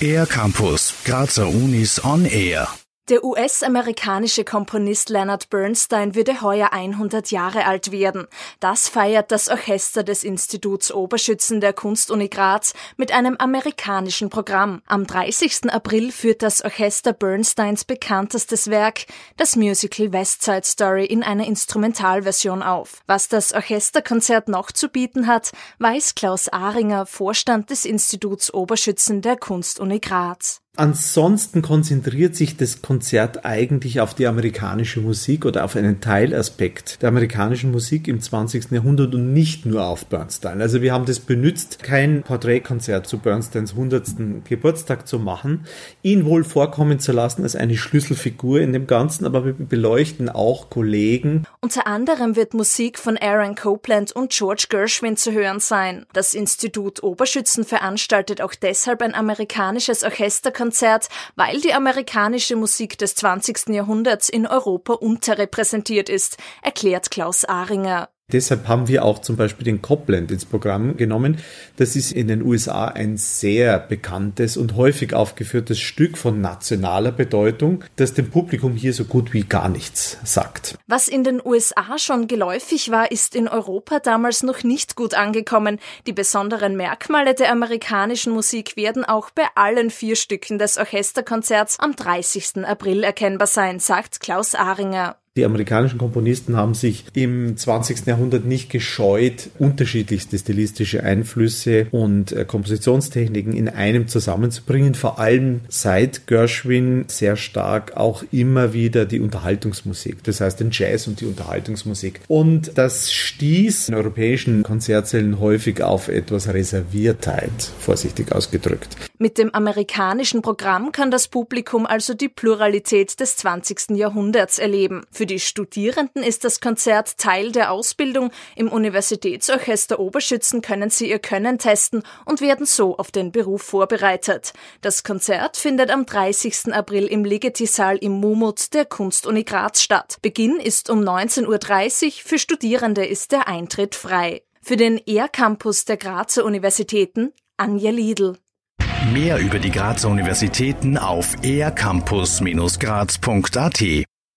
Air Campus, Grazer Unis on Air. Der US-amerikanische Komponist Leonard Bernstein würde heuer 100 Jahre alt werden. Das feiert das Orchester des Instituts Oberschützen der Kunstuni Graz mit einem amerikanischen Programm. Am 30. April führt das Orchester Bernsteins bekanntestes Werk, das Musical West Side Story, in einer Instrumentalversion auf. Was das Orchesterkonzert noch zu bieten hat, weiß Klaus Ahringer, Vorstand des Instituts Oberschützen der Kunstuni Graz. Ansonsten konzentriert sich das Konzert eigentlich auf die amerikanische Musik oder auf einen Teilaspekt der amerikanischen Musik im 20. Jahrhundert und nicht nur auf Bernstein. Also wir haben das benutzt, kein Porträtkonzert zu Bernsteins 100. Geburtstag zu machen, ihn wohl vorkommen zu lassen als eine Schlüsselfigur in dem Ganzen, aber wir beleuchten auch Kollegen. Unter anderem wird Musik von Aaron Copland und George Gershwin zu hören sein. Das Institut Oberschützen veranstaltet auch deshalb ein amerikanisches Orchesterkonzert Konzert, weil die amerikanische Musik des 20. Jahrhunderts in Europa unterrepräsentiert ist, erklärt Klaus Ahringer. Deshalb haben wir auch zum Beispiel den Copland ins Programm genommen. Das ist in den USA ein sehr bekanntes und häufig aufgeführtes Stück von nationaler Bedeutung, das dem Publikum hier so gut wie gar nichts sagt. Was in den USA schon geläufig war, ist in Europa damals noch nicht gut angekommen. Die besonderen Merkmale der amerikanischen Musik werden auch bei allen vier Stücken des Orchesterkonzerts am 30. April erkennbar sein, sagt Klaus Ahringer. Die amerikanischen Komponisten haben sich im 20. Jahrhundert nicht gescheut, unterschiedlichste stilistische Einflüsse und äh, Kompositionstechniken in einem zusammenzubringen. Vor allem seit Gershwin sehr stark auch immer wieder die Unterhaltungsmusik, das heißt den Jazz und die Unterhaltungsmusik. Und das stieß in europäischen Konzertsälen häufig auf etwas Reserviertheit, vorsichtig ausgedrückt. Mit dem amerikanischen Programm kann das Publikum also die Pluralität des 20. Jahrhunderts erleben. Für für die Studierenden ist das Konzert Teil der Ausbildung. Im Universitätsorchester Oberschützen können sie ihr Können testen und werden so auf den Beruf vorbereitet. Das Konzert findet am 30. April im Ligeti-Saal im Mumut der Kunstuni Graz statt. Beginn ist um 19.30 Uhr. Für Studierende ist der Eintritt frei. Für den ER-Campus der Grazer Universitäten Anja Liedl. Mehr über die Grazer Universitäten auf ercampus-graz.at